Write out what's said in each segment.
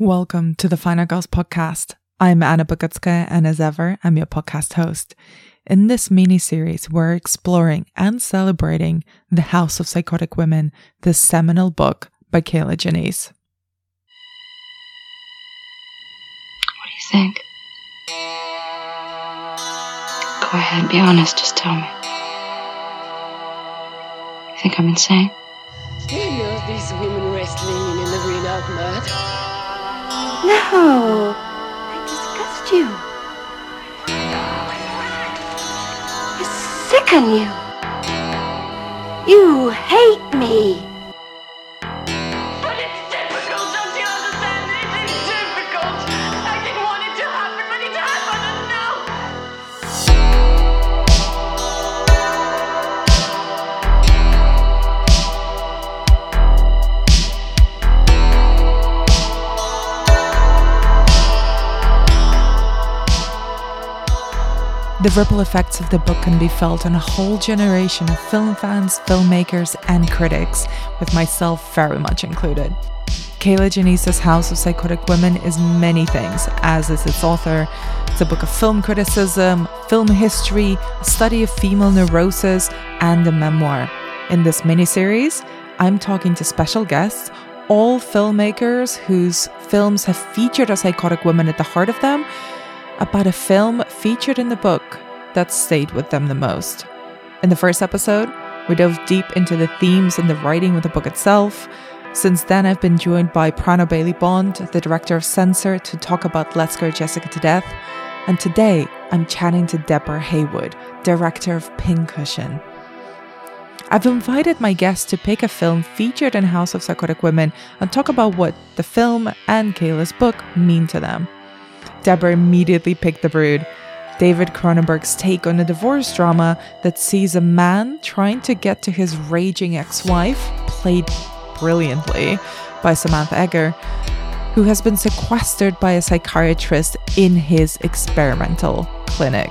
Welcome to the Final Girls podcast. I'm Anna Bogutskaya, and as ever, I'm your podcast host. In this mini series, we're exploring and celebrating The House of Psychotic Women, the seminal book by Kier-La Janisse. What do you think? Go ahead, be honest, just tell me. You think I'm insane? Any of these women wrestling in an arena of mud? No, I disgust you. I sicken you. You hate me. The ripple effects of the book can be felt on a whole generation of film fans, filmmakers, and critics, with myself very much included. Kier-La Janisse's House of Psychotic Women is many things, as is its author. It's a book of film criticism, film history, a study of female neurosis, and a memoir. In this miniseries, I'm talking to special guests, all filmmakers whose films have featured a psychotic woman at the heart of them, about a film featured in the book that stayed with them the most. In the first episode, we dove deep into the themes and the writing of the book itself. Since then, I've been joined by Prano Bailey-Bond, the director of Censor, to talk about Let's Go Jessica to Death. And today, I'm chatting to Deborah Haywood, director of Pincushion. I've invited my guests to pick a film featured in House of Psychotic Women and talk about what the film and Kayla's book mean to them. Deborah immediately picked The Brood, David Cronenberg's take on a divorce drama that sees a man trying to get to his raging ex wife, played brilliantly by Samantha Eggar, who has been sequestered by a psychiatrist in his experimental clinic.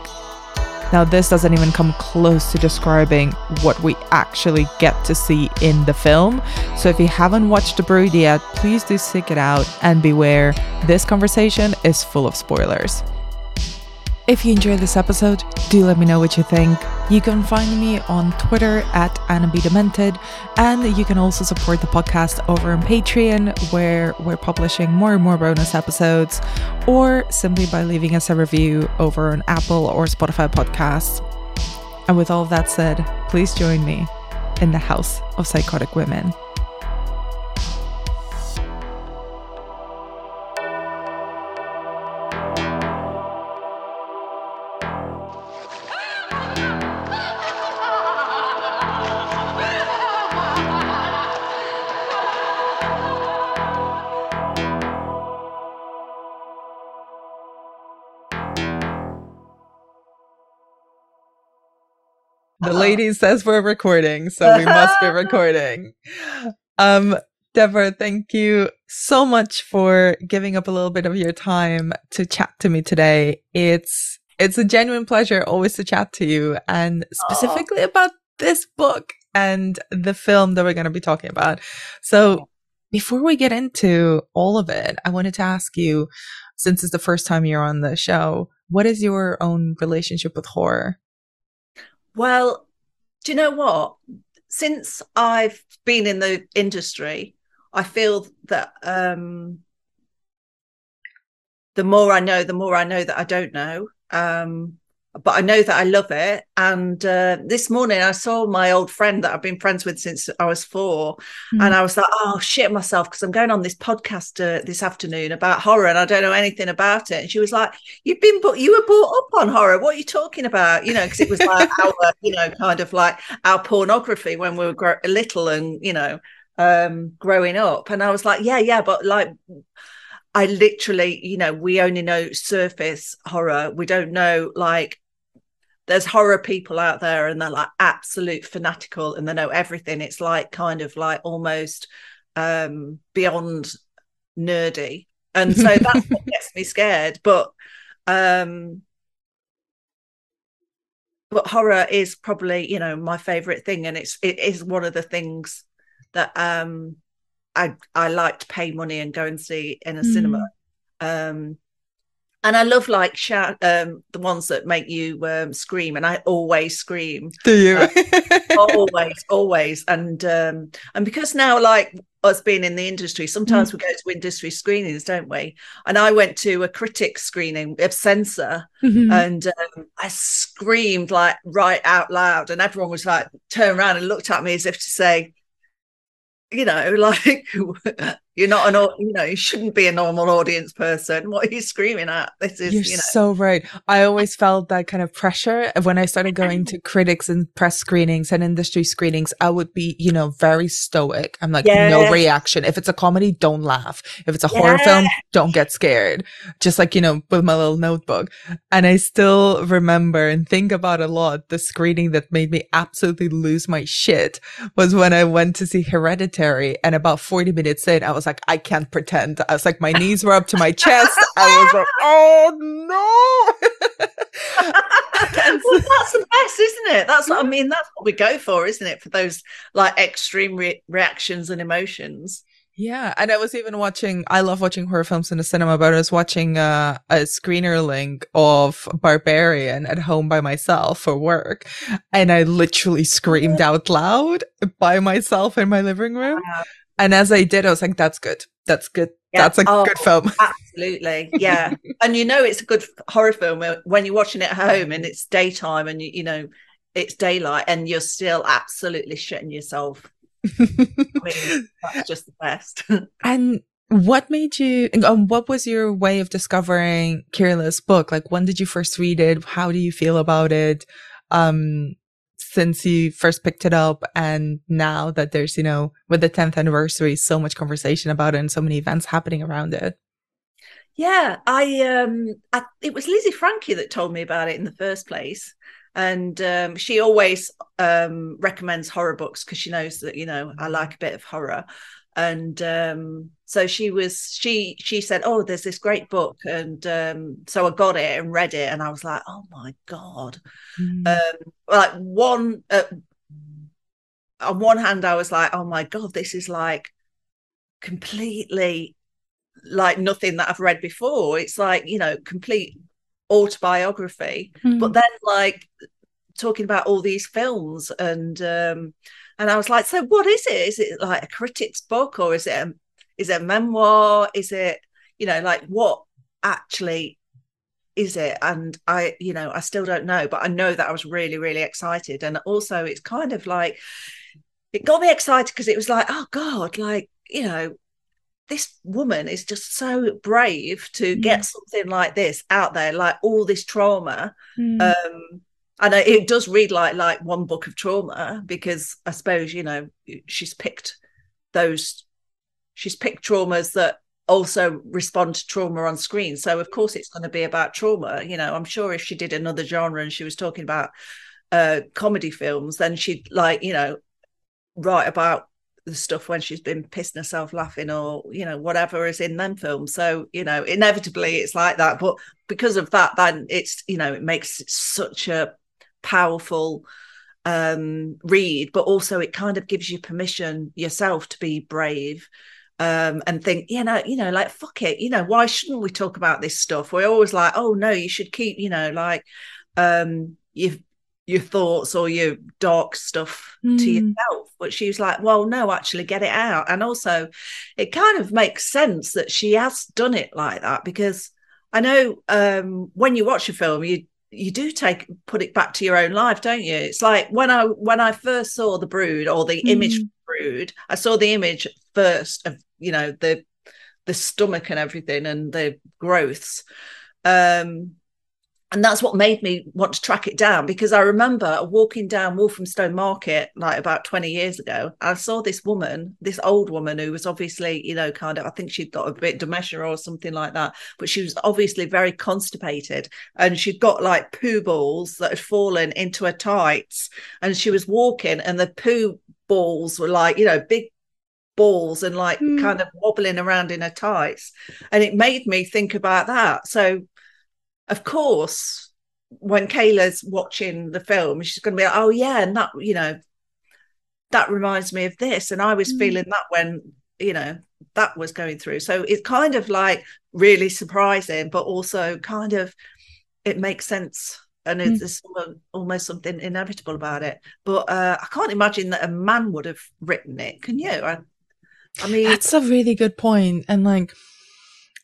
Now, this doesn't even come close to describing what we actually get to see in the film. So, if you haven't watched The Brood yet, please do seek it out and beware, this conversation is full of spoilers. If you enjoyed this episode, do let me know what you think. You can find me on Twitter at Anna B. Demented, and you can also support the podcast over on Patreon, where we're publishing more and more bonus episodes, or simply by leaving us a review over on Apple or Spotify podcasts. And with all that said, please join me in the House of Psychotic Women. The lady says we're recording, so we must be recording. Um, Deborah, thank you so much for giving up a little bit of your time to chat to me today. It's it's a genuine pleasure always to chat to you and specifically about this book and the film that we're going to be talking about. So, before we get into all of it, I wanted to ask you since it's the first time you're on the show, what is your own relationship with horror? Well, do you know what? Since I've been in the industry, I feel that um, the more I know, the more I know that I don't know. Um, but I know that I love it. And uh, this morning I saw my old friend that I've been friends with since I was 4 Mhm. and I was like, "Oh shit myself," because I'm going on this podcast uh, this afternoon about horror, and I don't know anything about it. And she was like, "You've been, but you were brought up on horror. What are you talking about?" You know, because it was like our, you know, kind of like our pornography when we were gro- little and you know, um, growing up. And I was like, "Yeah, yeah," but like. I literally, you know, we only know surface horror. We don't know like there's horror people out there and they're like absolute fanatical and they know everything. It's like kind of like almost um beyond nerdy. And so that's what gets me scared. But um but horror is probably, you know, my favorite thing. And it's it is one of the things that um I I like to pay money and go and see in a Mm. cinema. Um, and I love like shout um the ones that make you um scream, and I always scream Do you? always always and um and because now like us being in the industry Mm. sometimes we go to industry screenings don't we and i went to a critic screening of censor Mhm. and um, i screamed like right out loud and everyone was like turned around and looked at me as if to say you know like you're not an you know you shouldn't be a normal audience person what are you screaming at this is You're you know so right. I always felt that kind of pressure when I started going to critics and press screenings and industry screenings. I would be, you know, very stoic. I'm like, no reaction. If it's a comedy, don't laugh. If it's a horror film, don't get scared. Just like, you know, with my little notebook. And I still remember and think about a lot the screening that made me absolutely lose my shit was when I went to see Hereditary. And about 40 minutes in, I was like, I can't pretend. I was like, my knees were up to my chest. I was like, oh no. Well, that's the best, isn't it? That's what I mean. That's what we go for, isn't it? For those like extreme re- reactions and emotions. Yeah, and I was even watching. I love watching horror films in the cinema, but I was watching uh, a screener link of Barbarian at home by myself for work, and I literally screamed out loud by myself in my living room. Wow. And as I did, I was like, "That's good. That's good. Yeah. That's a Oh, good film." Absolutely, yeah. and you know it's a good horror film when you're watching it at home and it's daytime and you, you know it's daylight and you're still absolutely shitting yourself. I mean, that's just the best. and what made you? Um, what was your way of discovering Kira's book? Like, when did you first read it? How do you feel about it? Um, since you first picked it up and now that there's, you know, with the 10th anniversary, so much conversation about it and so many events happening around it. Yeah, I um I, it was Lizzie Frankie that told me about it in the first place. And um she always um recommends horror books because she knows that, you know, I like a bit of horror. And um so she was she she said, Oh, there's this great book. And um so I got it and read it and I was like, Oh my God. Um like one uh, on one hand I was like, Oh my God, this is like completely like nothing that I've read before. It's like, you know, complete autobiography. Mm. But then like talking about all these films and um and I was like, so what is it? Is it like a critic's book or is it a, is it a memoir? Is it, you know, like what actually is it? And I, you know, I still don't know, but I know that I was really, really excited. And also it's kind of like it got me excited because it was like, oh God, like, you know, this woman is just so brave to get something like this out there, like all this trauma. Mm. Um, and it does read like like one book of trauma because I suppose you know she's picked those, she's picked traumas that also respond to trauma on screen. So of course it's going to be about trauma. You know, I'm sure if she did another genre and she was talking about uh comedy films, then she'd like you know write about the stuff when she's been pissing herself laughing or you know whatever is in them films so you know inevitably it's like that but because of that then it's you know it makes it such a powerful um read but also it kind of gives you permission yourself to be brave um and think you know you know like fuck it you know why shouldn't we talk about this stuff we're always like oh no you should keep you know like um you've your thoughts or your dark stuff to Mm. yourself. But she was like, well, no, actually get it out. And also it kind of makes sense that she has done it like that because I know um when you watch a film, you you do take put it back to your own life, don't you? It's like when I when I first saw the brood or the image Mm. of I saw the image first of, you know, the the stomach and everything and the growths. Um and that's what made me want to track it down because I remember walking down Walthamstow Market like about 20 years ago. I saw this woman, this old woman who was obviously, you know, kind of, I think she'd got a bit dementia or something like that, but she was obviously very constipated and she'd got like poo balls that had fallen into her tights and she was walking and the poo balls were like, you know, big balls and like Mm. kind of wobbling around in her tights. And it made me think about that. So, of course, when Kayla's watching the film, she's going to be like, "Oh yeah," and that you know, that reminds me of this. And I was Mm. feeling that when you know that was going through so it's kind of like really surprising but also kind of it makes sense and Mm. it's there's almost something inevitable about it but uh, i can't imagine that a man would have written it can you i, I mean That's a really good point. And like,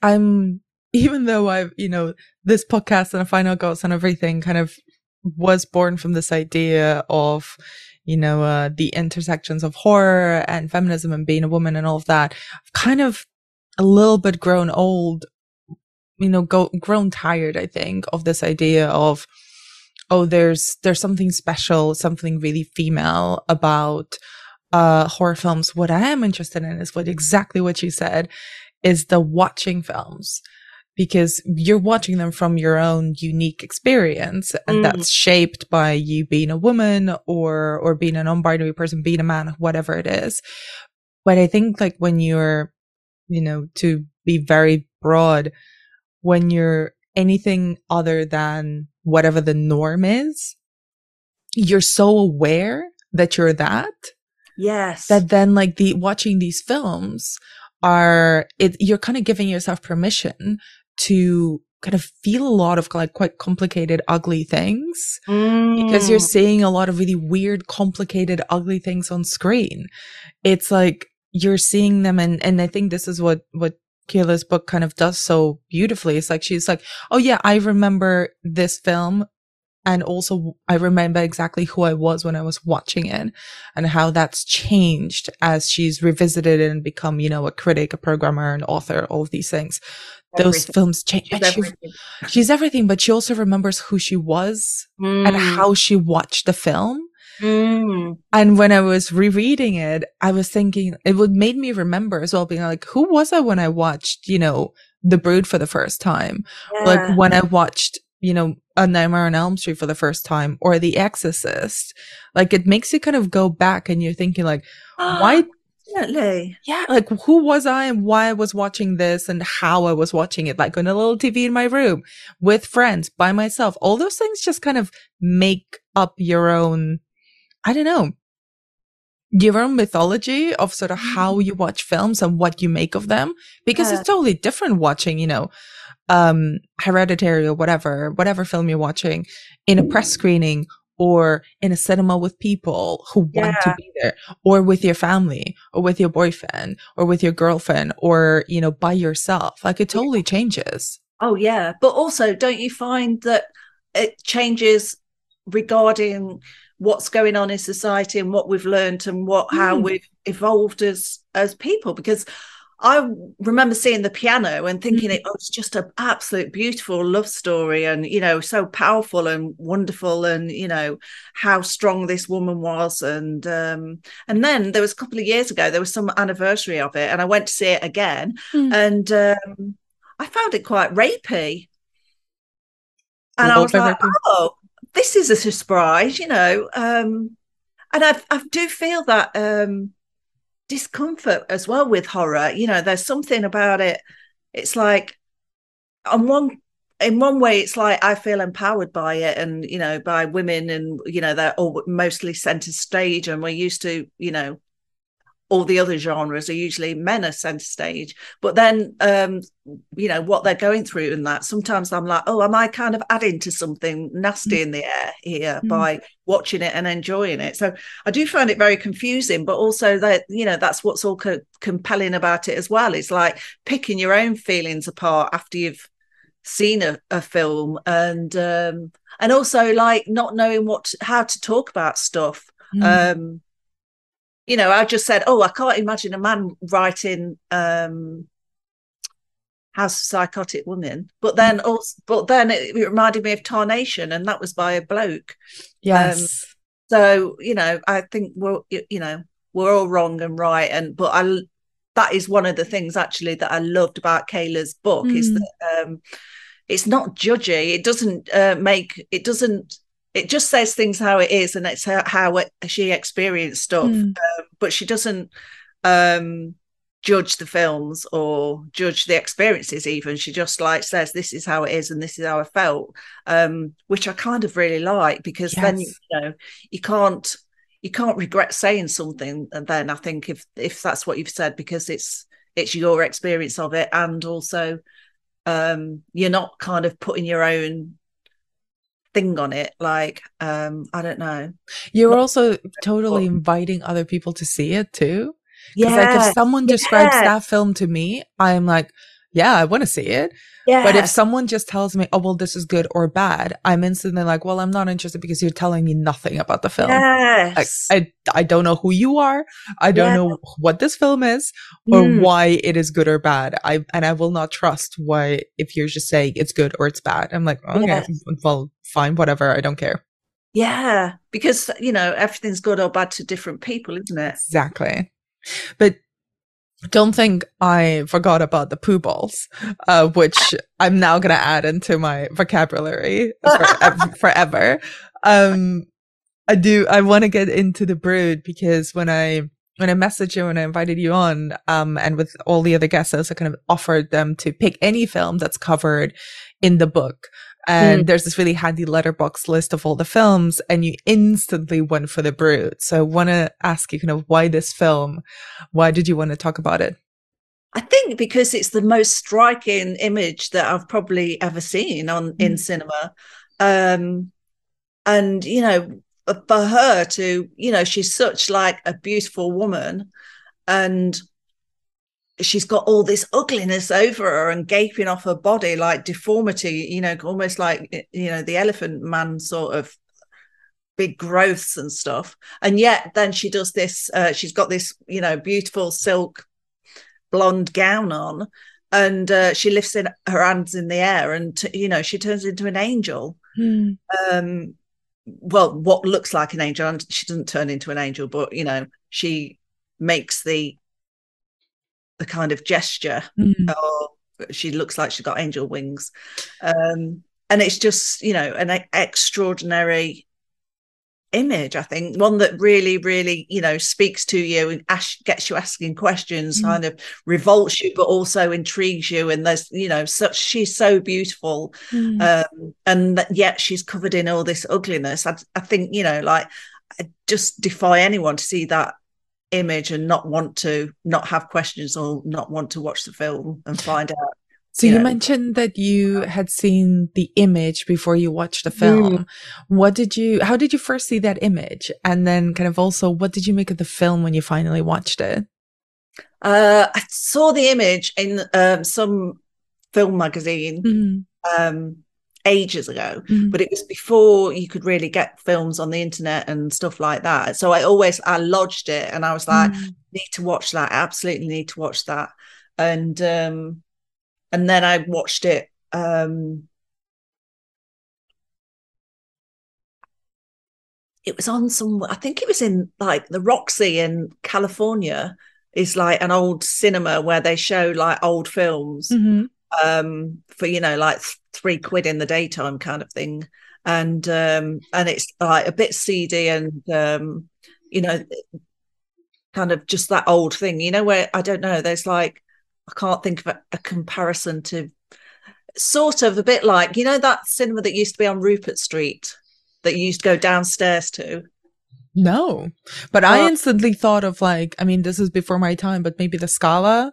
I'm, even though I've, you know, this podcast and Final Girls and everything kind of was born from this idea of, you know, uh, the intersections of horror and feminism and being a woman and all of that. I've kind of a little bit grown old, you know, go, grown tired, I think, of this idea of, oh, there's, there's something special, something really female about, uh, horror films. What I am interested in is what exactly what you said is the watching films because you're watching them from your own unique experience and Mm. that's shaped by you being a woman or or being a non-binary person being a man whatever it is but i think like when you're you know to be very broad when you're anything other than whatever the norm is you're so aware that you're that yes that then like the watching these films are it you're kind of giving yourself permission to kind of feel a lot of like quite complicated ugly things because you're Mm. seeing a lot of really weird complicated ugly things on screen it's like you're seeing them and and i think this is what what Kayla's book kind of does so beautifully. It's like she's like, oh yeah, I remember this film and also I remember exactly who I was when I was watching it and how that's changed as she's revisited it and become, you know, a critic, a programmer, an author, all of these things. Those films change. She's but she- everything. she's everything, but she also remembers who she was and Mm. how she watched the film. Mm. And when I was rereading it, I was thinking it would made me remember as well, being like, who was I when I watched, you know, The Brood for the first time? Yeah. Like when I watched, you know, A Nightmare on Elm Street for the first time or The Exorcist. Like it makes you kind of go back and you're thinking like, why ah, Definitely. yeah, like who was I and why I was watching this and how I was watching it, like on a little TV in my room with friends by myself. All those things just kind of make up your own, I don't know, your own mythology of sort of how mm-hmm. you watch films and what you make of them. Because Yeah. it's totally different watching, you know, um, hereditary or whatever, whatever film you're watching in a press screening or in a cinema with people who want to be there or with your family or with your boyfriend or with your girlfriend or, you know, by yourself. Like it totally changes. Oh yeah, but also don't you find that it changes regarding what's going on in society and what we've learned and what how Mm. we've evolved as as people because I remember seeing the piano and thinking Mm. it was just an absolute beautiful love story and you know so powerful and wonderful and you know how strong this woman was and um and then there was a couple of years ago there was some anniversary of it and I went to see it again Mm. and um I found it quite rapey. And I was like, oh, this is a surprise, you know. Um, and I, I do feel that um, discomfort as well with horror. You know, there's something about it. It's like, on one, in one way, it's like I feel empowered by it, and you know, by women, and you know, they're all mostly centre stage, and we're used to, you know, all the other genres are usually men are center stage but then um you know what they're going through and that sometimes i'm like oh am i kind of adding to something nasty in the air here Mm. by watching it and enjoying it so i do find it very confusing but also that you know that's what's all co- compelling about it as well it's like picking your own feelings apart after you've seen a, a film and um and also like not knowing what how to talk about stuff Mm. um you know i just said oh i can't imagine a man writing um house of psychotic women but then also but then it, it reminded me of tarnation and that was by a bloke yes. so you know i think we're you know we're all wrong and right and but i that is one of the things actually that i loved about kayla's book is Mm. that um it's not judgy it doesn't uh, make it doesn't it just says things how it is and it's how, how it, she experienced stuff Mm. um, but she doesn't um judge the films or judge the experiences even she just like says this is how it is and this is how i felt um which i kind of really like because then you know you can't you can't regret saying something and then i think if if that's what you've said because it's it's your experience of it and also um you're not kind of putting your own thing on it like um i don't know You're also totally inviting other people to see it too. yeah like if someone describes yeah. that film to me, I'm like, yeah, I want to see it. yeah But if someone just tells me, oh, well, this is good or bad, I'm instantly like, well, I'm not interested because you're telling me nothing about the film. Yes I, I don't know who you are. I don't Yeah. know what this film is or Mm. why it is good or bad. I and I will not trust why if you're just saying it's good or it's bad. I'm like, okay, well, fine, whatever. I don't care. yeah because you know everything's good or bad to different people isn't it Exactly. But don't think I forgot about the poo balls, uh, which I'm now going to add into my vocabulary for, forever. Um, I do, I want to get into the brood because when I, when I messaged you and I invited you on, um, and with all the other guests, I also kind of offered them to pick any film that's covered in the book. And there's this really handy Letterboxd list of all the films, and you instantly went for the brood. So I want to ask you kind of why this film? Why did you want to talk about it? I think because it's the most striking image that I've probably ever seen on in Mm. cinema. Um and you know for her to you know she's such like a beautiful woman and she's got all this ugliness over her and gaping off her body like deformity you know almost like you know the elephant man sort of big growths and stuff. And yet then she does this uh, she's got this you know beautiful silk blonde gown on and uh, she lifts in her hands in the air and t- you know she turns into an angel. Um well what looks like an angel and she doesn't turn into an angel but you know she makes the the kind of gesture Mm. or she looks like she's got angel wings um and it's just you know an e- extraordinary image i think one that really really you know speaks to you and ash- gets you asking questions Mm. kind of revolts you but also intrigues you and there's you know such she's so beautiful Mm. um and that yet she's covered in all this ugliness I, I think you know like i just defy anyone to see that image and not want to not have questions or not want to watch the film and find out So you Yeah. mentioned that you had seen the image before you watched the film. What did you, how did you first see that image? And then kind of also, what did you make of the film when you finally watched it? uh i saw the image in um some film magazine Mhm. um ages ago Mhm. but it was before you could really get films on the internet and stuff like that so i always i lodged it and i was like Mm. need to watch that I absolutely need to watch that and um and then i watched it um it was on some i think it was in like the roxy in california is like an old cinema where they show like old films Mhm. Um for you know like th- three quid in the daytime kind of thing. And um and it's like a bit seedy and um you know kind of just that old thing you know where i don't know there's like i can't think of a, a comparison to sort of a bit like you know that cinema that used to be on rupert street that you used to go downstairs to No, but I Uh, instantly thought of like, I mean, this is before my time, but maybe the Scala,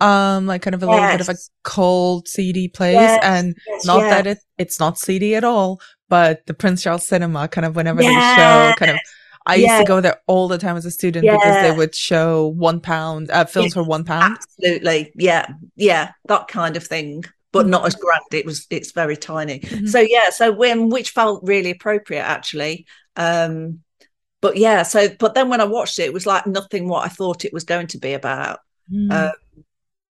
um, like kind of a little bit of a cold, seedy place. Yes, and yes, not yes. that it, it's not seedy at all, but the Prince Charles Cinema, kind of whenever they show kind of, I used to go there all the time as a student because they would show one pound, uh, films for one pound. absolutely. Yeah. Yeah. That kind of thing but not as grand. It was it's very tiny. Mhm. so yeah. So when which felt really appropriate actually um but yeah so but then when i watched it it was like nothing what i thought it was going to be about Mm. uh,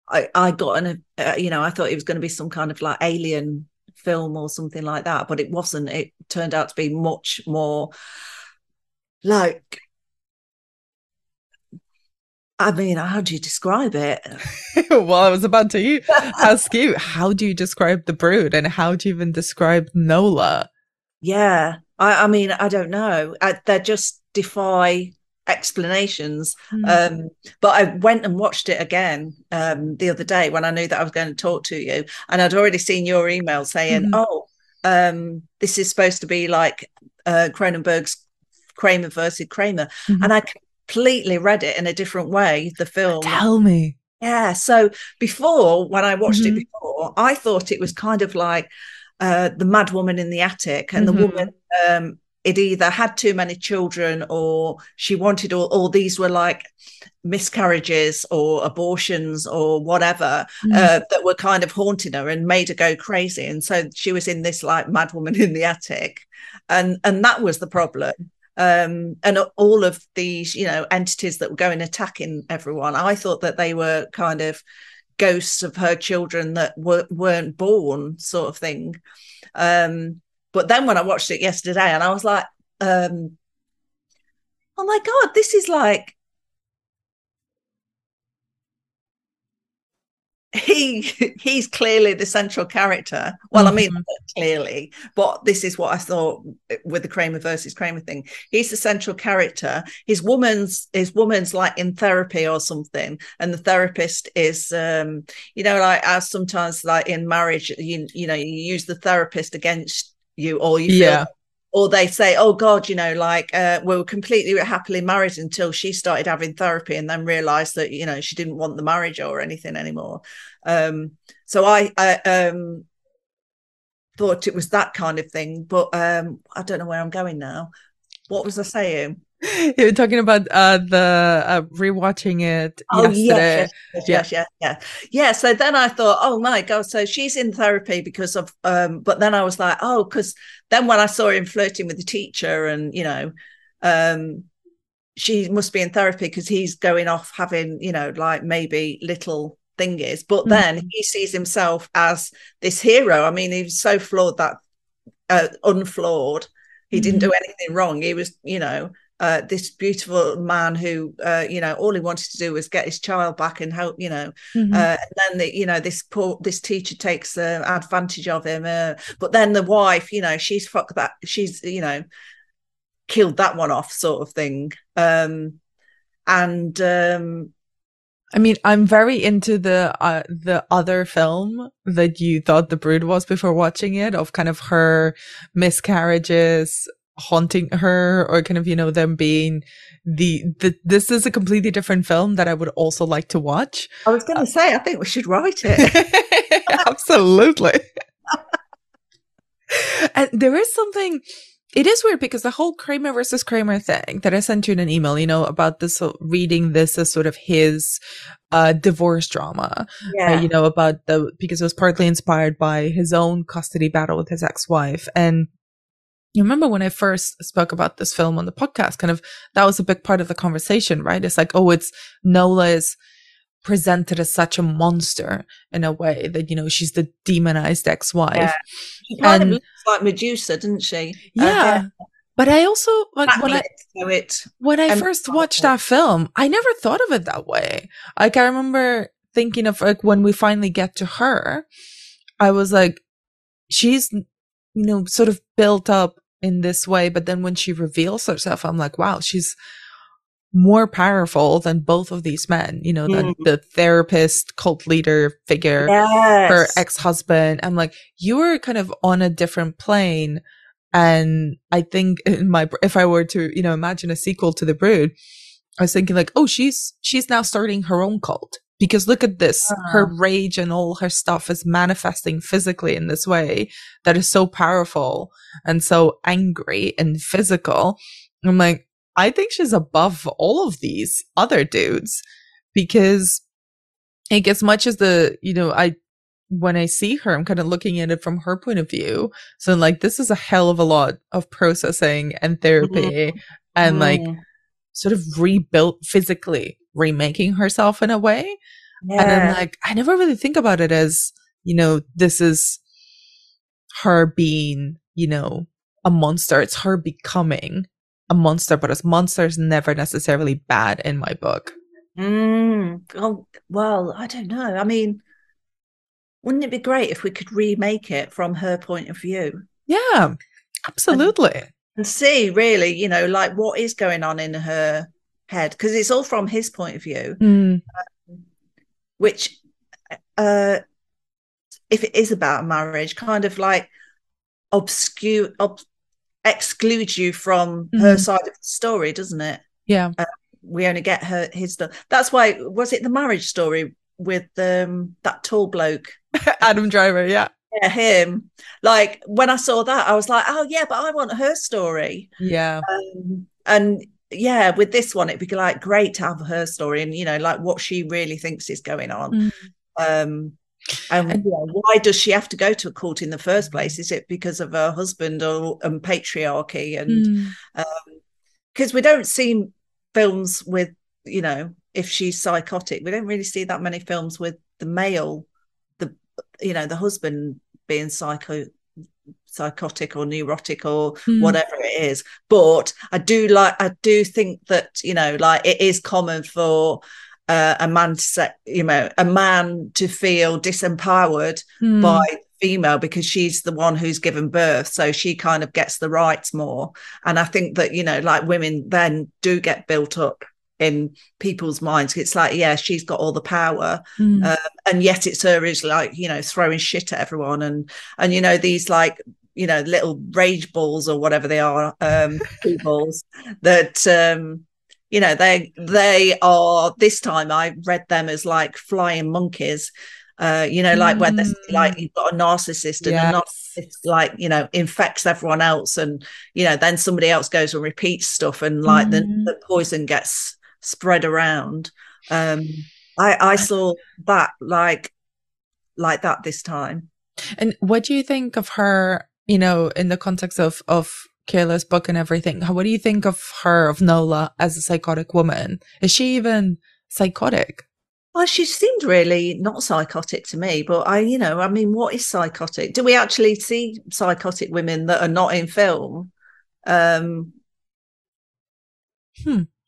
i i got an uh, you know i thought it was going to be some kind of like alien film or something like that but it wasn't it turned out to be much more like i mean how do you describe it well, I was about to ask you, how do you describe the brood and how do you even describe Nola? Yeah, I, I mean, I don't know. I, they just defy explanations. Mm. Um, but I went and watched it again um, the other day when I knew that I was going to talk to you, and I'd already seen your email saying, Mhm. "Oh, um, this is supposed to be like uh, Cronenberg's Kramer versus Kramer, Mhm. and I completely read it in a different way. The film, Tell me. yeah. So before, when I watched it Mhm. before, I thought it was kind of like uh, the mad woman in the attic, and Mhm. the woman um, it either had too many children or she wanted all, all these were like miscarriages or abortions or whatever Mm. uh, that were kind of haunting her and made her go crazy and so she was in this like mad woman in the attic and and that was the problem um and all of these you know entities that were going attacking everyone i thought that they were kind of ghosts of her children that were, weren't born sort of thing. Um but then when i watched it yesterday and i was like um oh my god this is like he he's clearly the central character well i mean Mhm. clearly but this is what i thought with the kramer versus kramer thing he's the central character his woman's his woman's like in therapy or something and the therapist is um you know like as sometimes like in marriage you you know you use the therapist against you or you feel Yeah. Or they say, "Oh God, you know, like uh, we were completely happily married until she started having therapy, and then realised that you know she didn't want the marriage or anything anymore." Um, so I, I um, thought it was that kind of thing, but um, I don't know where I'm going now. What was I saying? You were talking about uh, the uh, rewatching it Oh yesterday. yes, yes, yes, yes, yeah, yeah. So then I thought, oh my god, so she's in therapy because of. Um, but then I was like, oh, because then when I saw him flirting with the teacher, and you know, um, she must be in therapy because he's going off having, you know, like maybe little thingies. But Mhm. then he sees himself as this hero. I mean, he was so flawed that uh, unflawed. He didn't do anything wrong. He was, you know, uh, this beautiful man who, uh, you know, all he wanted to do was get his child back and help, you know. Mhm. Uh, and then, the, you know, this poor this teacher takes uh, advantage of him. Uh, but then the wife, you know, she's fucked that. She's, you know, killed that one off, sort of thing. Um, and um, I mean, I'm very into the uh, the other film that you thought The Brood was before watching it, of kind of her miscarriages haunting her, or kind of you know them being the the. This is a completely different film that I would also like to watch. I was going to say, I think we should write it. Absolutely. and there is something. It is weird because the whole Kramer versus Kramer thing that I sent you in an email, you know, about this uh, reading this as sort of his uh, divorce drama, yeah. uh, you know, about the because it was partly inspired by his own custody battle with his ex-wife. And you remember when I first spoke about this film on the podcast, kind of that was a big part of the conversation, right? It's like, oh, it's Nola is presented as such a monster in a way that, you know, she's the demonized ex-wife. Yeah. She kind and- of looks like Medusa, doesn't she? Uh, yeah. But I also like when I it. when I first watched that film, I never thought of it that way. Like I remember thinking of like when we finally get to her, I was like, she's you know sort of built up in this way, but then when she reveals herself, I'm like, wow, she's more powerful than both of these men. You know, Mm. than the therapist, cult leader figure Yes. her ex-husband i'm like you're kind of on a different plane and i think in my if i were to you know imagine a sequel to the brood i was thinking like oh she's she's now starting her own cult because look at this her ah. rage and all her stuff is manifesting physically in this way that is so powerful and so angry and physical. I'm like i think she's above all of these other dudes because like as much as the you know i when i see her i'm kind of looking at it from her point of view. So like this is a hell of a lot of processing and therapy mm-hmm. and like sort of rebuilt physically remaking herself in a way and then Yeah. like i never really think about it as you know this is her being you know a monster it's her becoming a monster but as monster is never necessarily bad in my book Mm. Oh, well, I don't know. I mean, wouldn't it be great if we could remake it from her point of view yeah absolutely and see really, you know, like what is going on in her head? Because it's all from his point of view, Mm, which, uh, if it is about marriage, kind of like obscure, ob- excludes you from her Mhm. side of the story, doesn't it? Yeah. We only get her his stuff. That's why was it the marriage story with um that tall bloke? Adam Driver, yeah. Yeah, him. Like when I saw that, I was like, oh yeah, but I want her story. Yeah. Um, and yeah, with this one, it'd be like great to have her story and you know, like what she really thinks is going on. Mm. Um, and And- you know, why does she have to go to a cult in the first place? Is it because of her husband or and patriarchy? And Mm. because we don't see films with, you know, if she's psychotic, we don't really see that many films with the male, the you know, the husband being psycho psychotic or neurotic or Mm. whatever it is but i do like i do think that you know like it is common for uh, a man to say you know a man to feel disempowered Mm. by female because she's the one who's given birth so she kind of gets the rights more and i think that you know like women then do get built up in people's minds it's like yeah she's got all the power Mm. and yet it's her is like you know throwing shit at everyone and and you know these like you know little rage balls or whatever they are um balls that um you know they they are this time i read them as like flying monkeys uh you know like when there's Mm. like you've got a narcissist and a narcissist like you know infects everyone else and you know then somebody else goes and repeats stuff and like Mhm. the, the poison gets spread around um i i saw that like like that this time And what do you think of her, you know, in the context of, of Kayla's book and everything? How, what do you think of her, of Nola, as a psychotic woman? Is she even psychotic? well she seemed really not psychotic to me but i you know i mean what is psychotic do we actually see psychotic women that are not in film um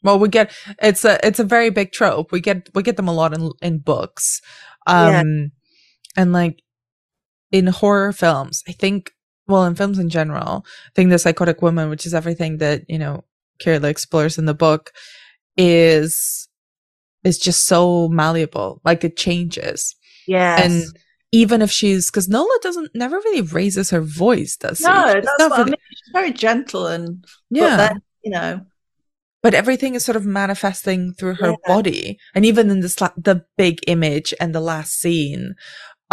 Well, we get it's a it's a very big trope. We get we get them a lot in in books, um, Yeah. and like in horror films. I think well in films in general, I think the psychotic woman, which is everything that you know Kayla explores in the book, is is just so malleable. Like it changes, Yeah. and even if she's because Nola doesn't never really raises her voice, does she? no She's that's not what really- i mean she's very gentle and yeah. but then you know but everything is sort of manifesting through her Yeah. body and even in this the big image and the last scene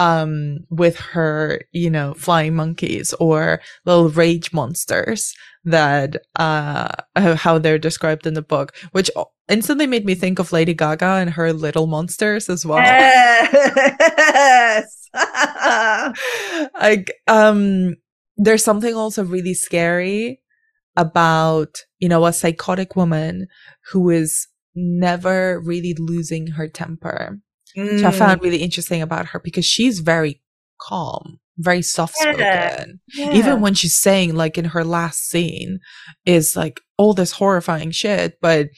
um with her you know flying monkeys or little rage monsters that uh how- they're described in the book which instantly made me think of lady gaga and her little monsters as well. Yes! Like um there's something also really scary about you know a psychotic woman who is never really losing her temper which i Mm, found really interesting about her because she's very calm very soft spoken Yeah. yeah. even when she's saying like in her last scene is like all this horrifying shit but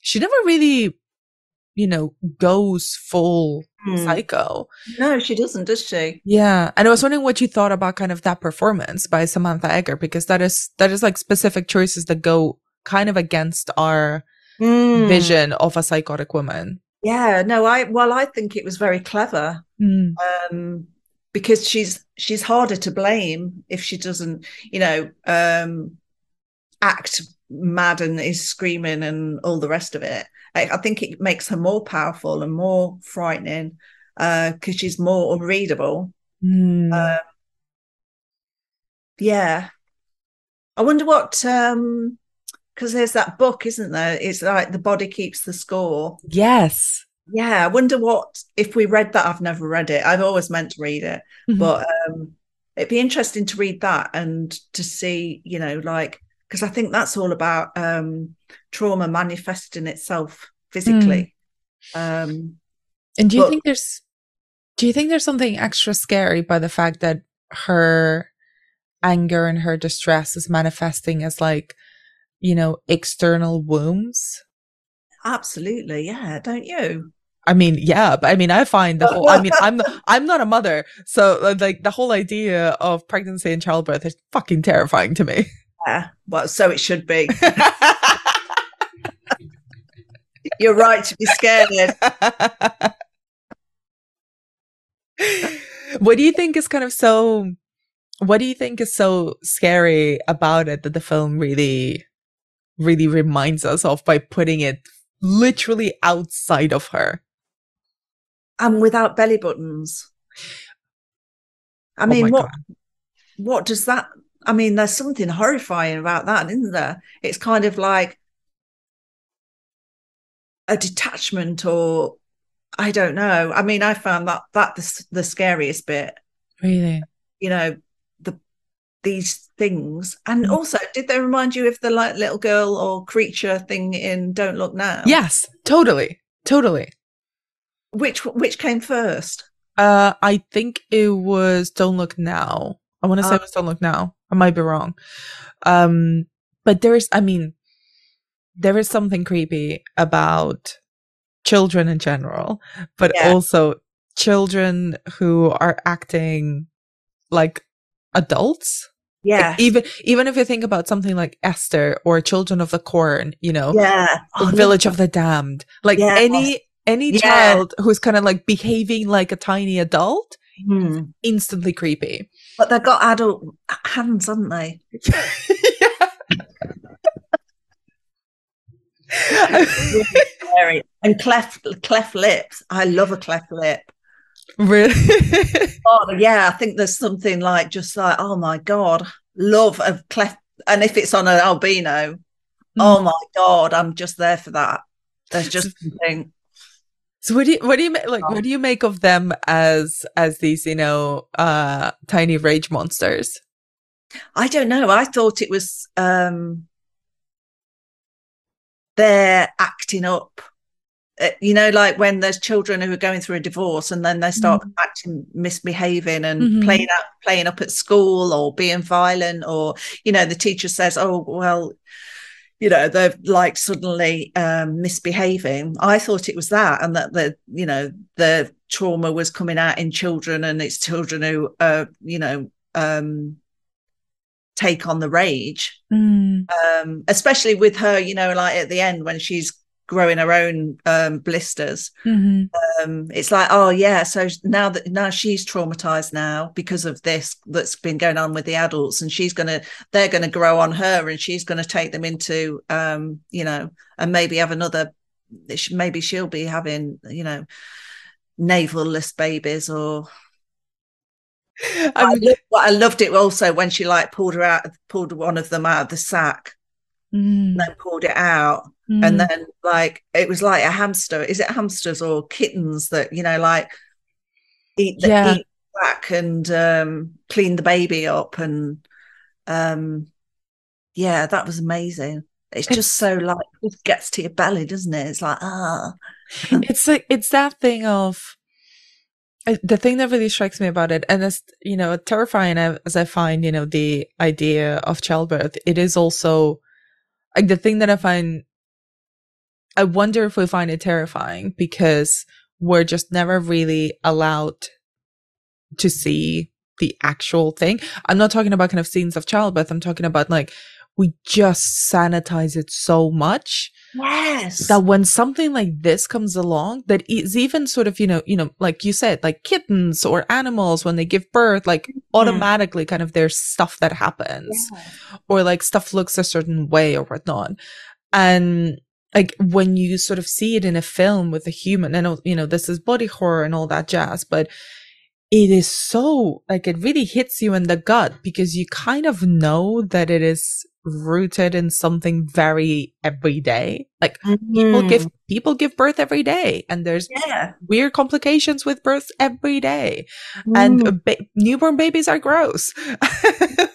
she never really you know goes full Hmm. psycho no she doesn't does she yeah, and I was wondering what you thought about kind of that performance by Samantha Eggar because that is that is like specific choices that go kind of against our Mm. vision of a psychotic woman. Yeah no i well i think it was very clever Mm, um because she's she's harder to blame if she doesn't you know um act mad and is screaming and all the rest of it. I, I think it makes her more powerful and more frightening uh because she's more unreadable. Mm. uh, yeah. I wonder what um because there's that book isn't there? It's like the body keeps the score. Yes, yeah i wonder what if we read that i've never read it. I've always meant to read it. Mhm. but um it'd be interesting to read that and to see you know like because i think that's all about um trauma manifesting itself physically. Um and do you but- think there's do you think there's something extra scary by the fact that her anger and her distress is manifesting as like you know external wombs? absolutely yeah don't you I mean, yeah, but I mean, I find the whole. I mean, I'm I'm not a mother, so uh, like the whole idea of pregnancy and childbirth is fucking terrifying to me. yeah well so it should be you're right to be scared what do you think is kind of so what do you think is so scary about it that the film really, really reminds us of by putting it literally outside of her? And without belly buttons. I Oh mean, my what God. what does that I mean, there's something horrifying about that, isn't there? It's kind of like a detachment or I don't know. I mean, I found that that the, the scariest bit, Really? you know, the these things. And Mm. also, did they remind you of the like little girl or creature thing in Don't Look Now? Yes, totally. Totally. Which which came first? Uh, I think it was Don't Look Now. I want to say it was Don't Look Now. I might be wrong. Um, but there is, I mean, there is something creepy about children in general, but Yeah. also children who are acting like adults. Like, Yeah. even even if you think about something like Esther or Children of the Corn, you know, yeah. Oh, Village of the Damned, like Yeah. any any Yeah. child who's kind of like behaving like a tiny adult, Hmm. instantly creepy. But they've got adult hands, haven't they? And cleft cleft lips. I love a cleft lip. Really? Oh yeah, I think there's something like just like, oh my God, love of cleft and if it's on an albino, oh my God, I'm just there for that. There's just something so what do you what do you make like what do you make of them as as these you know uh tiny rage monsters? I don't know. I thought it was um they're acting up. Uh, you know, like when there's children who are going through a divorce and then they start acting misbehaving and Mhm. playing up playing up at school or being violent or you know the teacher says oh well you know they're like suddenly um misbehaving. I thought it was that and that the you know the trauma was coming out in children and it's children who uh you know um take on the rage. Um especially with her you know like at the end when she's growing her own um blisters. Mhm. um it's like oh yeah so now that now she's traumatized now because of this that's been going on with the adults and she's gonna they're gonna grow on her and she's gonna take them into um you know and maybe have another maybe she'll be having you know navalless babies or I, I mean, loved, I loved it also when she like pulled her out pulled one of them out of the sack. Mm, and then pulled it out mm. and then like it was like a hamster is it hamsters or kittens that you know like eat the Yeah. eat back and um clean the baby up and um yeah that was amazing it's just so like it gets to your belly doesn't it it's like ah it's like it's that thing of the thing that really strikes me about it and as you know terrifying as i find you know the idea of childbirth it is also like the thing that i find i wonder if we find it terrifying because we're just never really allowed to see the actual thing. I'm not talking about kind of scenes of childbirth. I'm talking about like we just sanitize it so much yes. that when something like this comes along that is even sort of you know you know like you said like kittens or animals when they give birth like mm-hmm. automatically kind of there's stuff that happens or like stuff looks a certain way or whatnot. And like when you sort of see it in a film with a human and you know this is body horror and all that jazz but it is so like it really hits you in the gut because you kind of know that it is rooted in something very everyday like people Mm. give people give birth every day and there's yeah weird complications with births every day and Mm. uh, ba- newborn babies are gross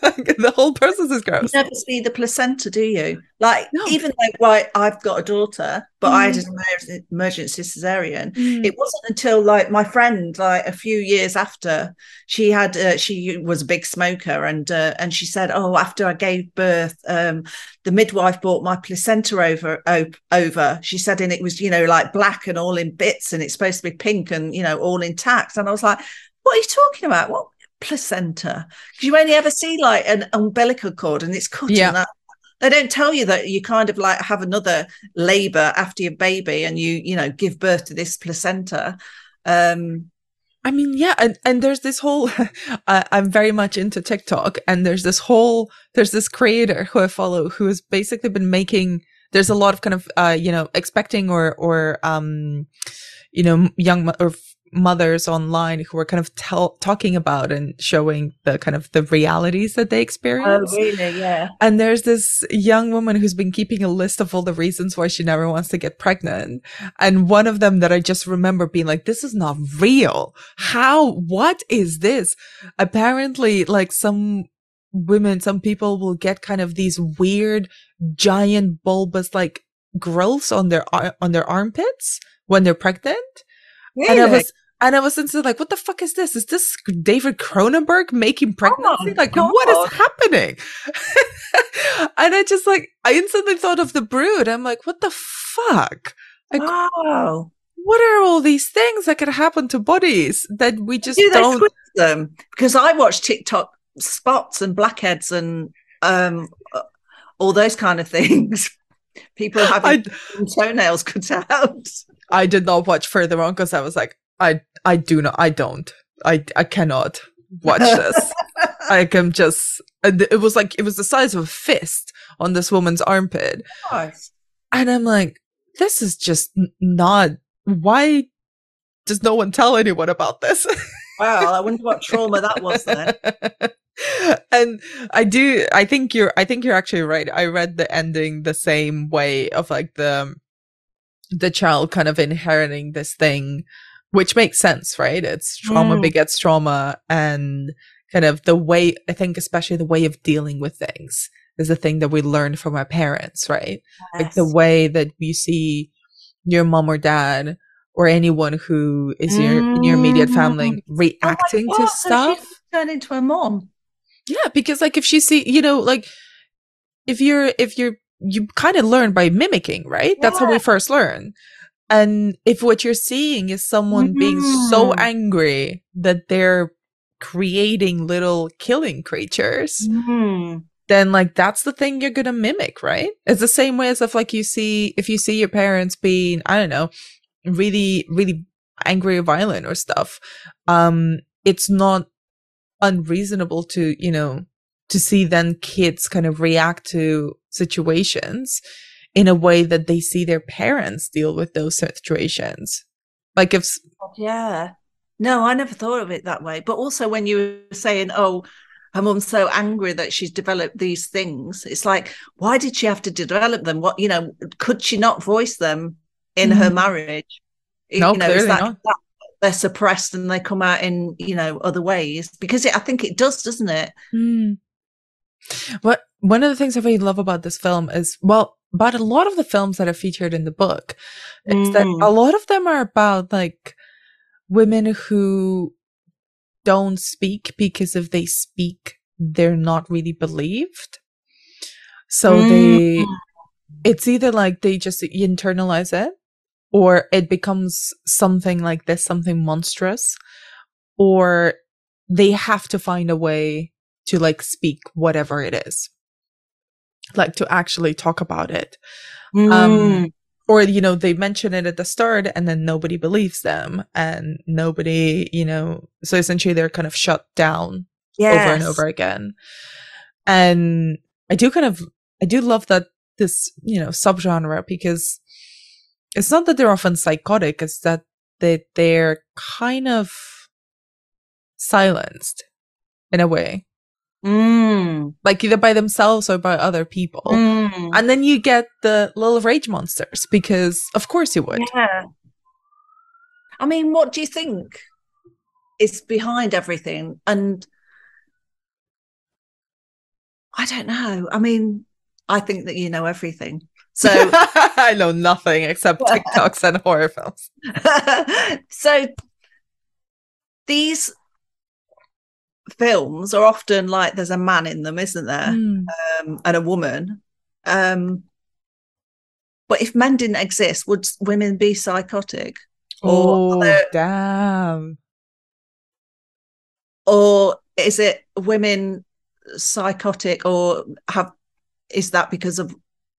like, the whole process is you gross never see the placenta, do you? Like, No. even though why I've got a daughter, but I had Mm. an emergency cesarean. Mm. It wasn't until like my friend, like a few years after, she had uh, she was a big smoker, and uh, and she said, oh, after I gave birth, um, the midwife brought my placenta over op- over. She said, and it was you know like black and all in bits, and it's supposed to be pink and you know all intact. And I was like, what are you talking about? What placenta? Because you only ever see like an umbilical cord, and it's cut Yeah. that they don't tell you that you kind of like have another labor after your baby and you you know give birth to this placenta um I mean, yeah, and, and there's this whole, uh, I'm very much into TikTok, and there's this whole, there's this creator who I follow who has basically been making, there's a lot of kind of, uh, you know, expecting or, or, um, you know, young mo- or f- mothers online who are kind of tell, talking about and showing the kind of the realities that they experience. Oh, really? Yeah. And there's this young woman who's been keeping a list of all the reasons why she never wants to get pregnant. And one of them that I just remember being like, this is not real. How, what is this? Apparently, like some women, some people will get kind of these weird, giant, bulbous, like growths on their, on their armpits when they're pregnant. Really? And I was, and I was instantly like, what the fuck is this? Is this David Cronenberg making oh pregnancy? my like, what is happening? and I just like, I instantly thought of the brood. I'm like, what the fuck? Like, wow. what are all these things that could happen to bodies that we just Do don't? them? Because I watch TikTok spots and blackheads and um, all those kind of things. People having I, toenails cut out. I did not watch further on because I was like, I, I do not, I don't, I, I cannot watch this. I can just, it was like, it was the size of a fist on this woman's armpit. Nice. And I'm like, this is just not, why does no one tell anyone about this? Wow, I wonder what trauma that was then. and I do, I think you're, I think you're actually right. I read the ending the same way of like the, the child kind of inheriting this thing, which makes sense, right? It's trauma Mm. begets trauma and kind of the way, I think, especially the way of dealing with things is the thing that we learn from our parents, right? like the way that you see your mom or dad or anyone who is your in your immediate family Mm. reacting Oh to God, so stuff. turned into a mom. Yeah, because like if she see, you know, like if you're if you're you kind of learn by mimicking, right? That's how we first learn. And if what you're seeing is someone being so Mhm. angry that they're creating little killing creatures, Mm. then like that's the thing you're gonna mimic, right? It's the same way as if like you see if you see your parents being, I don't know, really, really angry or violent or stuff. Um, it's not unreasonable to, you know, to see then kids kind of react to situations in a way that they see their parents deal with those situations. Like if Yeah. No, I never thought of it that way. But also when you were saying, oh, her mum's so angry that she's developed these things, it's like, why did she have to develop them? What, you know, could she not voice them in her Mhm. marriage? No, you know, clearly that, not. that they're suppressed and they come out in, you know, other ways? Because it, I think it does, doesn't it? Hmm. What one of the things I really love about this film is well, but a lot of the films that are featured in the book, is that Mm. a lot of them are about like women who don't speak because if they speak, they're not really believed. So they Mm. it's either like they just internalize it or it becomes something like this, something monstrous, or they have to find a way to like speak whatever it is, like to actually talk about it. Mm. Um, or, you know, they mention it at the start and then nobody believes them and nobody, you know, so essentially they're kind of shut down over and over again. And I do kind of, I do love that this, you know, subgenre because it's not that they're often psychotic, it's that they, they're kind of silenced in a way, Mm. like either by themselves or by other people. Mm. And then you get the little rage monsters because of course you would. Yeah. I mean, what do you think is behind everything? And I don't know. I mean, I think that you know everything. So, I know nothing except TikToks and horror films. so these films are often like there's a man in them, isn't there? Mm. Um, and a woman. Um, but if men didn't exist, would women be psychotic? Or Oh, other- damn. or is it women psychotic or have is that because of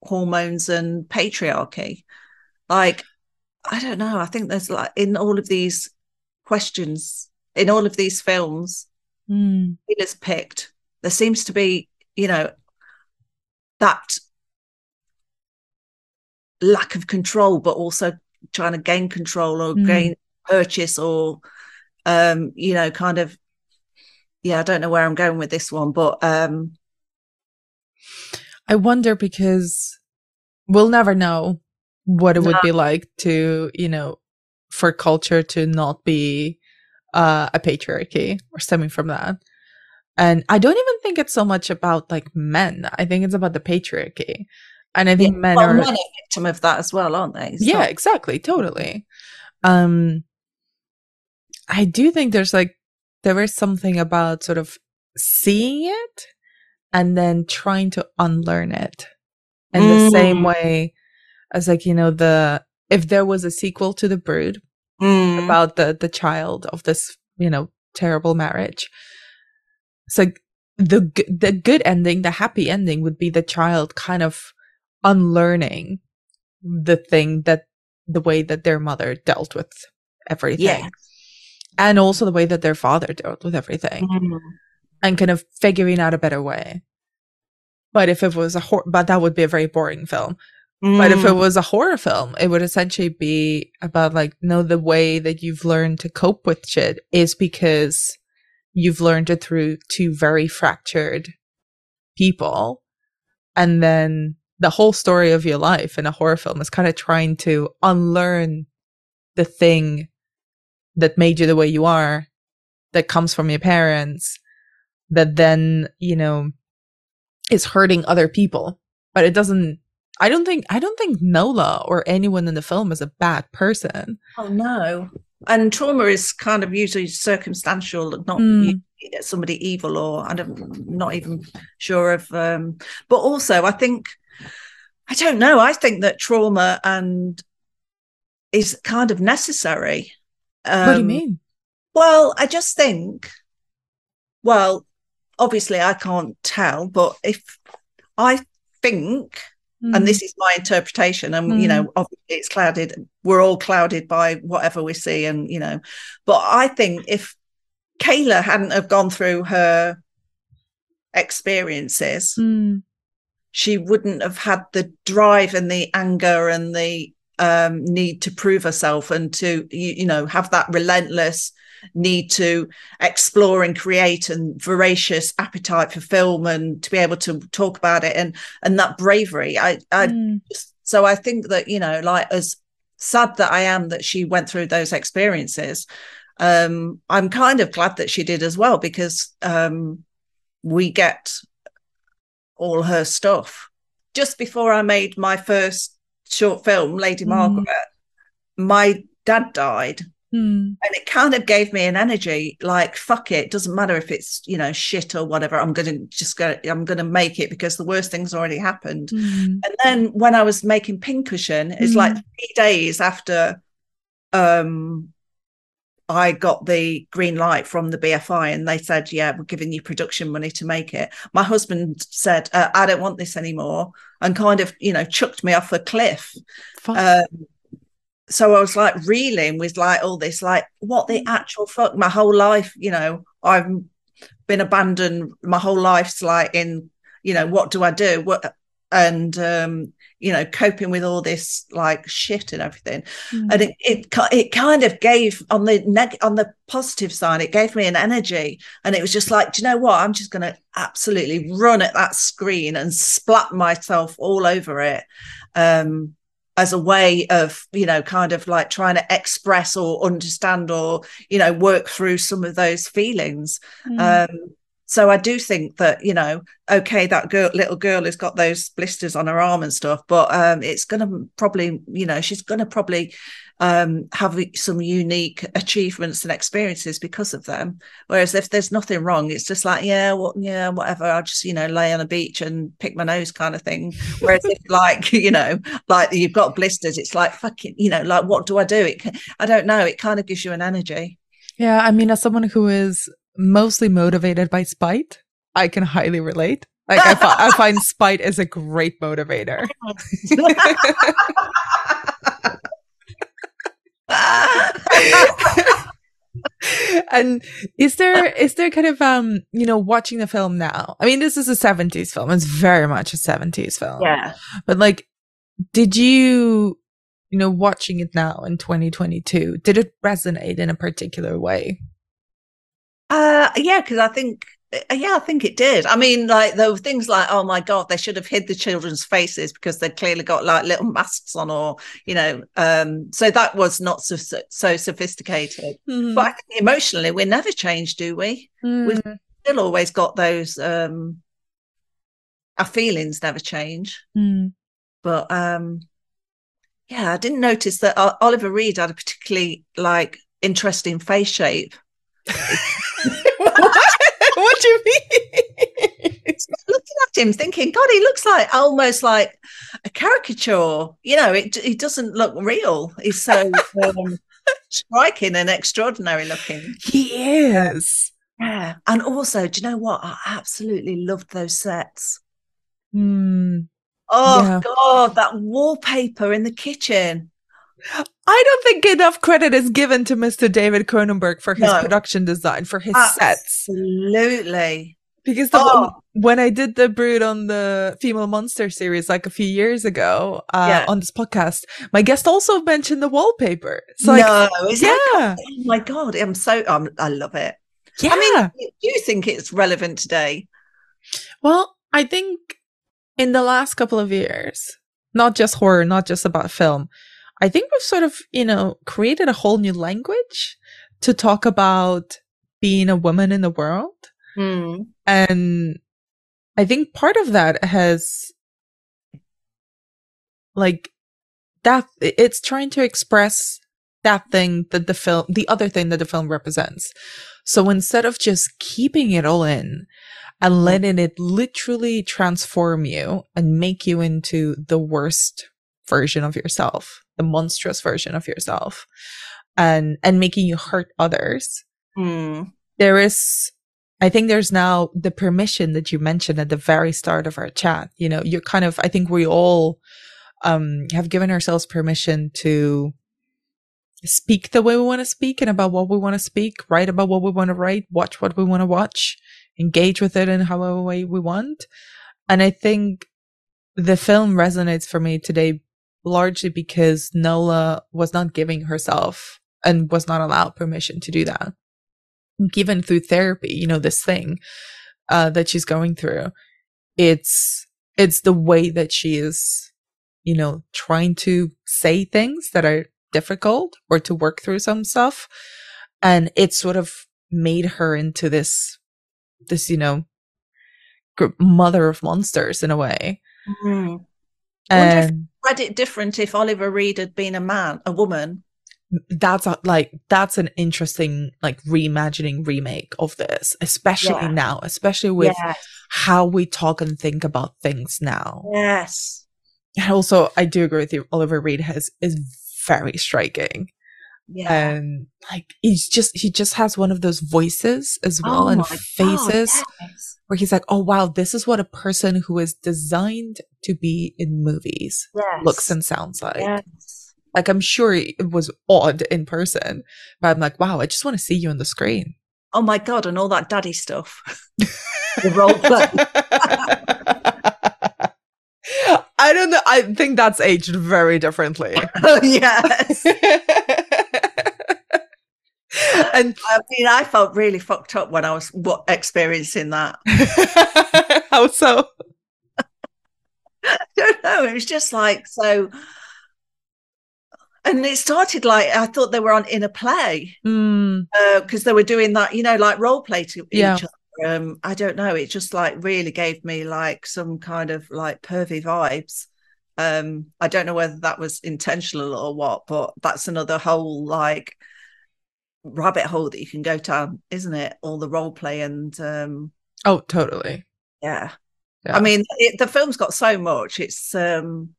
hormones and patriarchy like i don't know i think there's like in all of these questions in all of these films Mm. Kier-la's picked, there seems to be, you know, that lack of control, but also trying to gain control or Mm. gain purchase or, um, you know, kind of, yeah, I don't know where I'm going with this one, but um, I wonder because we'll never know what it would No. be like to, you know, for culture to not be uh, a patriarchy or stemming from that. And I don't even think it's so much about like men. I think it's about the patriarchy. And I think yeah, men well, are men are victim of that as well, aren't they? It's yeah exactly totally um i do think there's like there is something about sort of seeing it and then trying to unlearn it in the same Mm. way as like you know the if there was a sequel to the brood Mm. about the the child of this you know terrible marriage so the the good ending the happy ending would be the child kind of unlearning the thing that the way that their mother dealt with everything Yeah. and also the way that their father dealt with everything Mm. And kind of figuring out a better way but if it was a hor- but that would be a very boring film but if it Mm. was a horror film, it would essentially be about like, no, the way that you've learned to cope with shit is because you've learned it through two very fractured people. And then the whole story of your life in a horror film is kind of trying to unlearn the thing that made you the way you are, that comes from your parents, that then, you know, is hurting other people. But it doesn't I don't think I don't think Nola or anyone in the film is a bad person. Oh no. And trauma is kind of usually circumstantial, not Mm. somebody evil or I'm not even sure of um but also I think I don't know, I think that trauma and is kind of necessary. Um, what do you mean? Well, I just think well, obviously I can't tell, but if I think Mm. and this is my interpretation and you know obviously it's clouded we're all clouded by whatever we see and you know but i think if Kier-la hadn't have gone through her experiences Mm. she wouldn't have had the drive and the anger and the um, need to prove herself and to you, you know have that relentless need to explore and create and voracious appetite for film and to be able to talk about it and and that bravery i i Mm. so i think that you know like as sad that i am that she went through those experiences um i'm kind of glad that she did as well because um we get all her stuff just before i made my first short film lady Mm. margaret my dad died Mm. and it kind of gave me an energy like fuck it doesn't matter if it's you know shit or whatever i'm gonna just go i'm gonna make it because the worst thing's already happened Mm. and then when I was making Pin Cushion, it's like three days after um I got the green light from the BFI and they said, Yeah, we're giving you production money to make it. My husband said, uh, I don't want this anymore, and kind of, you know, chucked me off a cliff. Um, so I was like reeling with like all this, like, what the actual fuck? My whole life, you know, I've been abandoned. My whole life's like in, you know, what do I do? What and um, you know, coping with all this like shit and everything. Mm. And it it it kind of gave on the neg- on the positive side, it gave me an energy, and it was just like, do you know what? I'm just going to absolutely run at that screen and splat myself all over it. Um, as a way of you know kind of like trying to express or understand or you know work through some of those feelings Mm. um so i do think that you know okay that girl little girl has got those blisters on her arm and stuff but um it's gonna probably you know she's gonna probably um have some unique achievements and experiences because of them. Whereas if there's nothing wrong it's just like yeah what yeah whatever i'll just you know lay on a beach and pick my nose kind of thing. Whereas if like you know like you've got blisters it's like fucking you know like what do i do? It i don't know it kind of gives you an energy. Yeah, I mean, as someone who is mostly motivated by spite, I can highly relate. Like, I, fi- I find spite is a great motivator. and is there is there kind of um you know watching the film now i mean this is a 70s film it's very much a 70s film Yeah. but like did you you know watching it now in 2022 did it resonate in a particular way Uh, yeah, because I think, uh, yeah, I think it did. I mean, like there were things like, oh my god, they should have hid the children's faces because they'd clearly got like little masks on, or you know, um, so that was not so so, so sophisticated. Mm-hmm. But I think emotionally, we never change, do we? we've- Mm, Still always got those. um Our feelings never change. mm. But um yeah, I didn't notice that Oliver Reed had a particularly like interesting face shape. what? do you mean? Looking at him thinking god he looks like almost like a caricature. You know it, it doesn't look real. He's so um, striking and extraordinary looking. He is. Yeah and also do you know what? I absolutely loved those sets. Mm. oh Yeah. god that wallpaper in the kitchen I don't think enough credit is given to Mr. David Cronenberg for his No. production design, for his Ah. sets. absolutely Because the, Oh. when I did the Brood on the Female Monster series like a few years ago uh, Yeah. on this podcast, my guest also mentioned the wallpaper. It's like, no is that, yeah, oh my god i'm so um, i love it yeah. i mean do you think it's relevant today well, I think in the last couple of years, not just horror, not just about film, I think we've sort of, you know, created a whole new language to talk about being a woman in the world. Hmm. and i think part of that has like that it's trying to express that thing that the film the other thing that the film represents so instead of just keeping it all in and letting it literally transform you and make you into the worst version of yourself the monstrous version of yourself and and making you hurt others Hmm. there is I think there's now the permission that you mentioned at the very start of our chat. You know, you're kind of I think we all um have given ourselves permission to speak the way we want to speak and about what we want to speak, write about what we want to write, watch what we want to watch, engage with it in however way we want. And I think the film resonates for me today largely because Nola was not giving herself and was not allowed permission to do that given through therapy, you know, this thing uh, that she's going through. It's it's the way that she is, you know, trying to say things that are difficult or to work through some stuff, and it sort of made her into this this you know mother of monsters in a way. Hmm. I wonder if- And read it different if Oliver Reed had been a man, a woman. that's a, like that's an interesting like reimagining remake of this, especially Yeah. now, especially with yes. how we talk and think about things now. yes. And also, I do agree with you. Oliver Reed has is very striking, Yeah. and like he's just he just has one of those voices as well Oh and my God, faces yes. where he's like, "Oh wow, this is what a person who is designed to be in movies Yes. looks and sounds like." Yes. Like I'm sure it was odd in person, but I'm like, "Wow, I just want to see you on the screen." Oh my god, and all that daddy stuff. the role play. I don't know. I think that's aged very differently. oh yes. and I mean, I felt really fucked up when I was what, experiencing that. how so? I don't know. It was just like so. And it started like I thought they were on in a play Mm, because they were doing that, you know, like role play to Yeah. each other. Um, I don't know. It just like really gave me like some kind of like pervy vibes. Um, I don't know whether that was intentional or what, but that's another whole like rabbit hole that you can go down, isn't it? All the role play and um, oh, totally. yeah. Yeah. I mean, it, the film's got so much. It's um,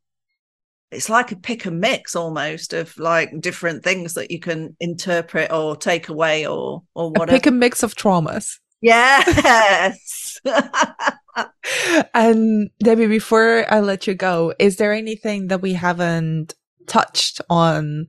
it's like a pick and mix almost of like different things that you can interpret or take away or or A whatever. pick a mix of traumas. yes. and Debbie, before I let you go, is there anything that we haven't touched on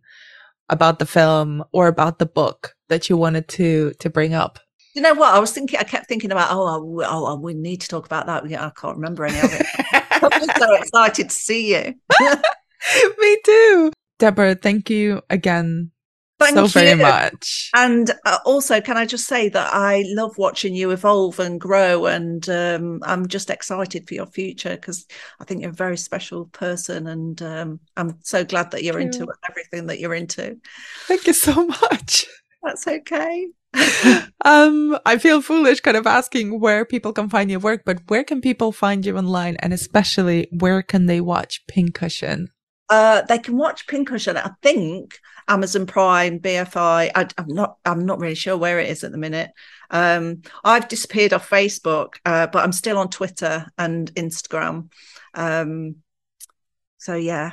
about the film or about the book that you wanted to to bring up? You know what? I was thinking. I kept thinking about. Oh, I, oh, we need to talk about that. Yeah, I can't remember any of it. I'm so excited to see you. Me too, Deborah. Thank you again Thank you so very much. And uh, also, can I just say that I love watching you evolve and grow, and um, I'm just excited for your future because I think you're a very special person, and um, I'm so glad that you're Thank into you. everything that you're into. Thank you so much. That's okay. um, I feel foolish kind of asking where people can find your work, but where can people find you online, and especially where can they watch Pin Cushion? Uh, they can watch Pin Cushion. I think Amazon Prime, BFI. I, am not. I'm not really sure where it is at the minute. Um, I've disappeared off Facebook, uh, but I'm still on Twitter and Instagram. Um, so yeah,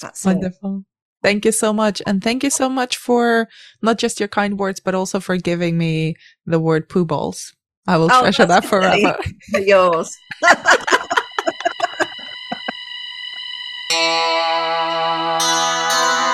that's wonderful. It. Thank you so much. And thank you so much for not just your kind words, but also for giving me the word poo balls. I will oh, treasure that forever. Yours.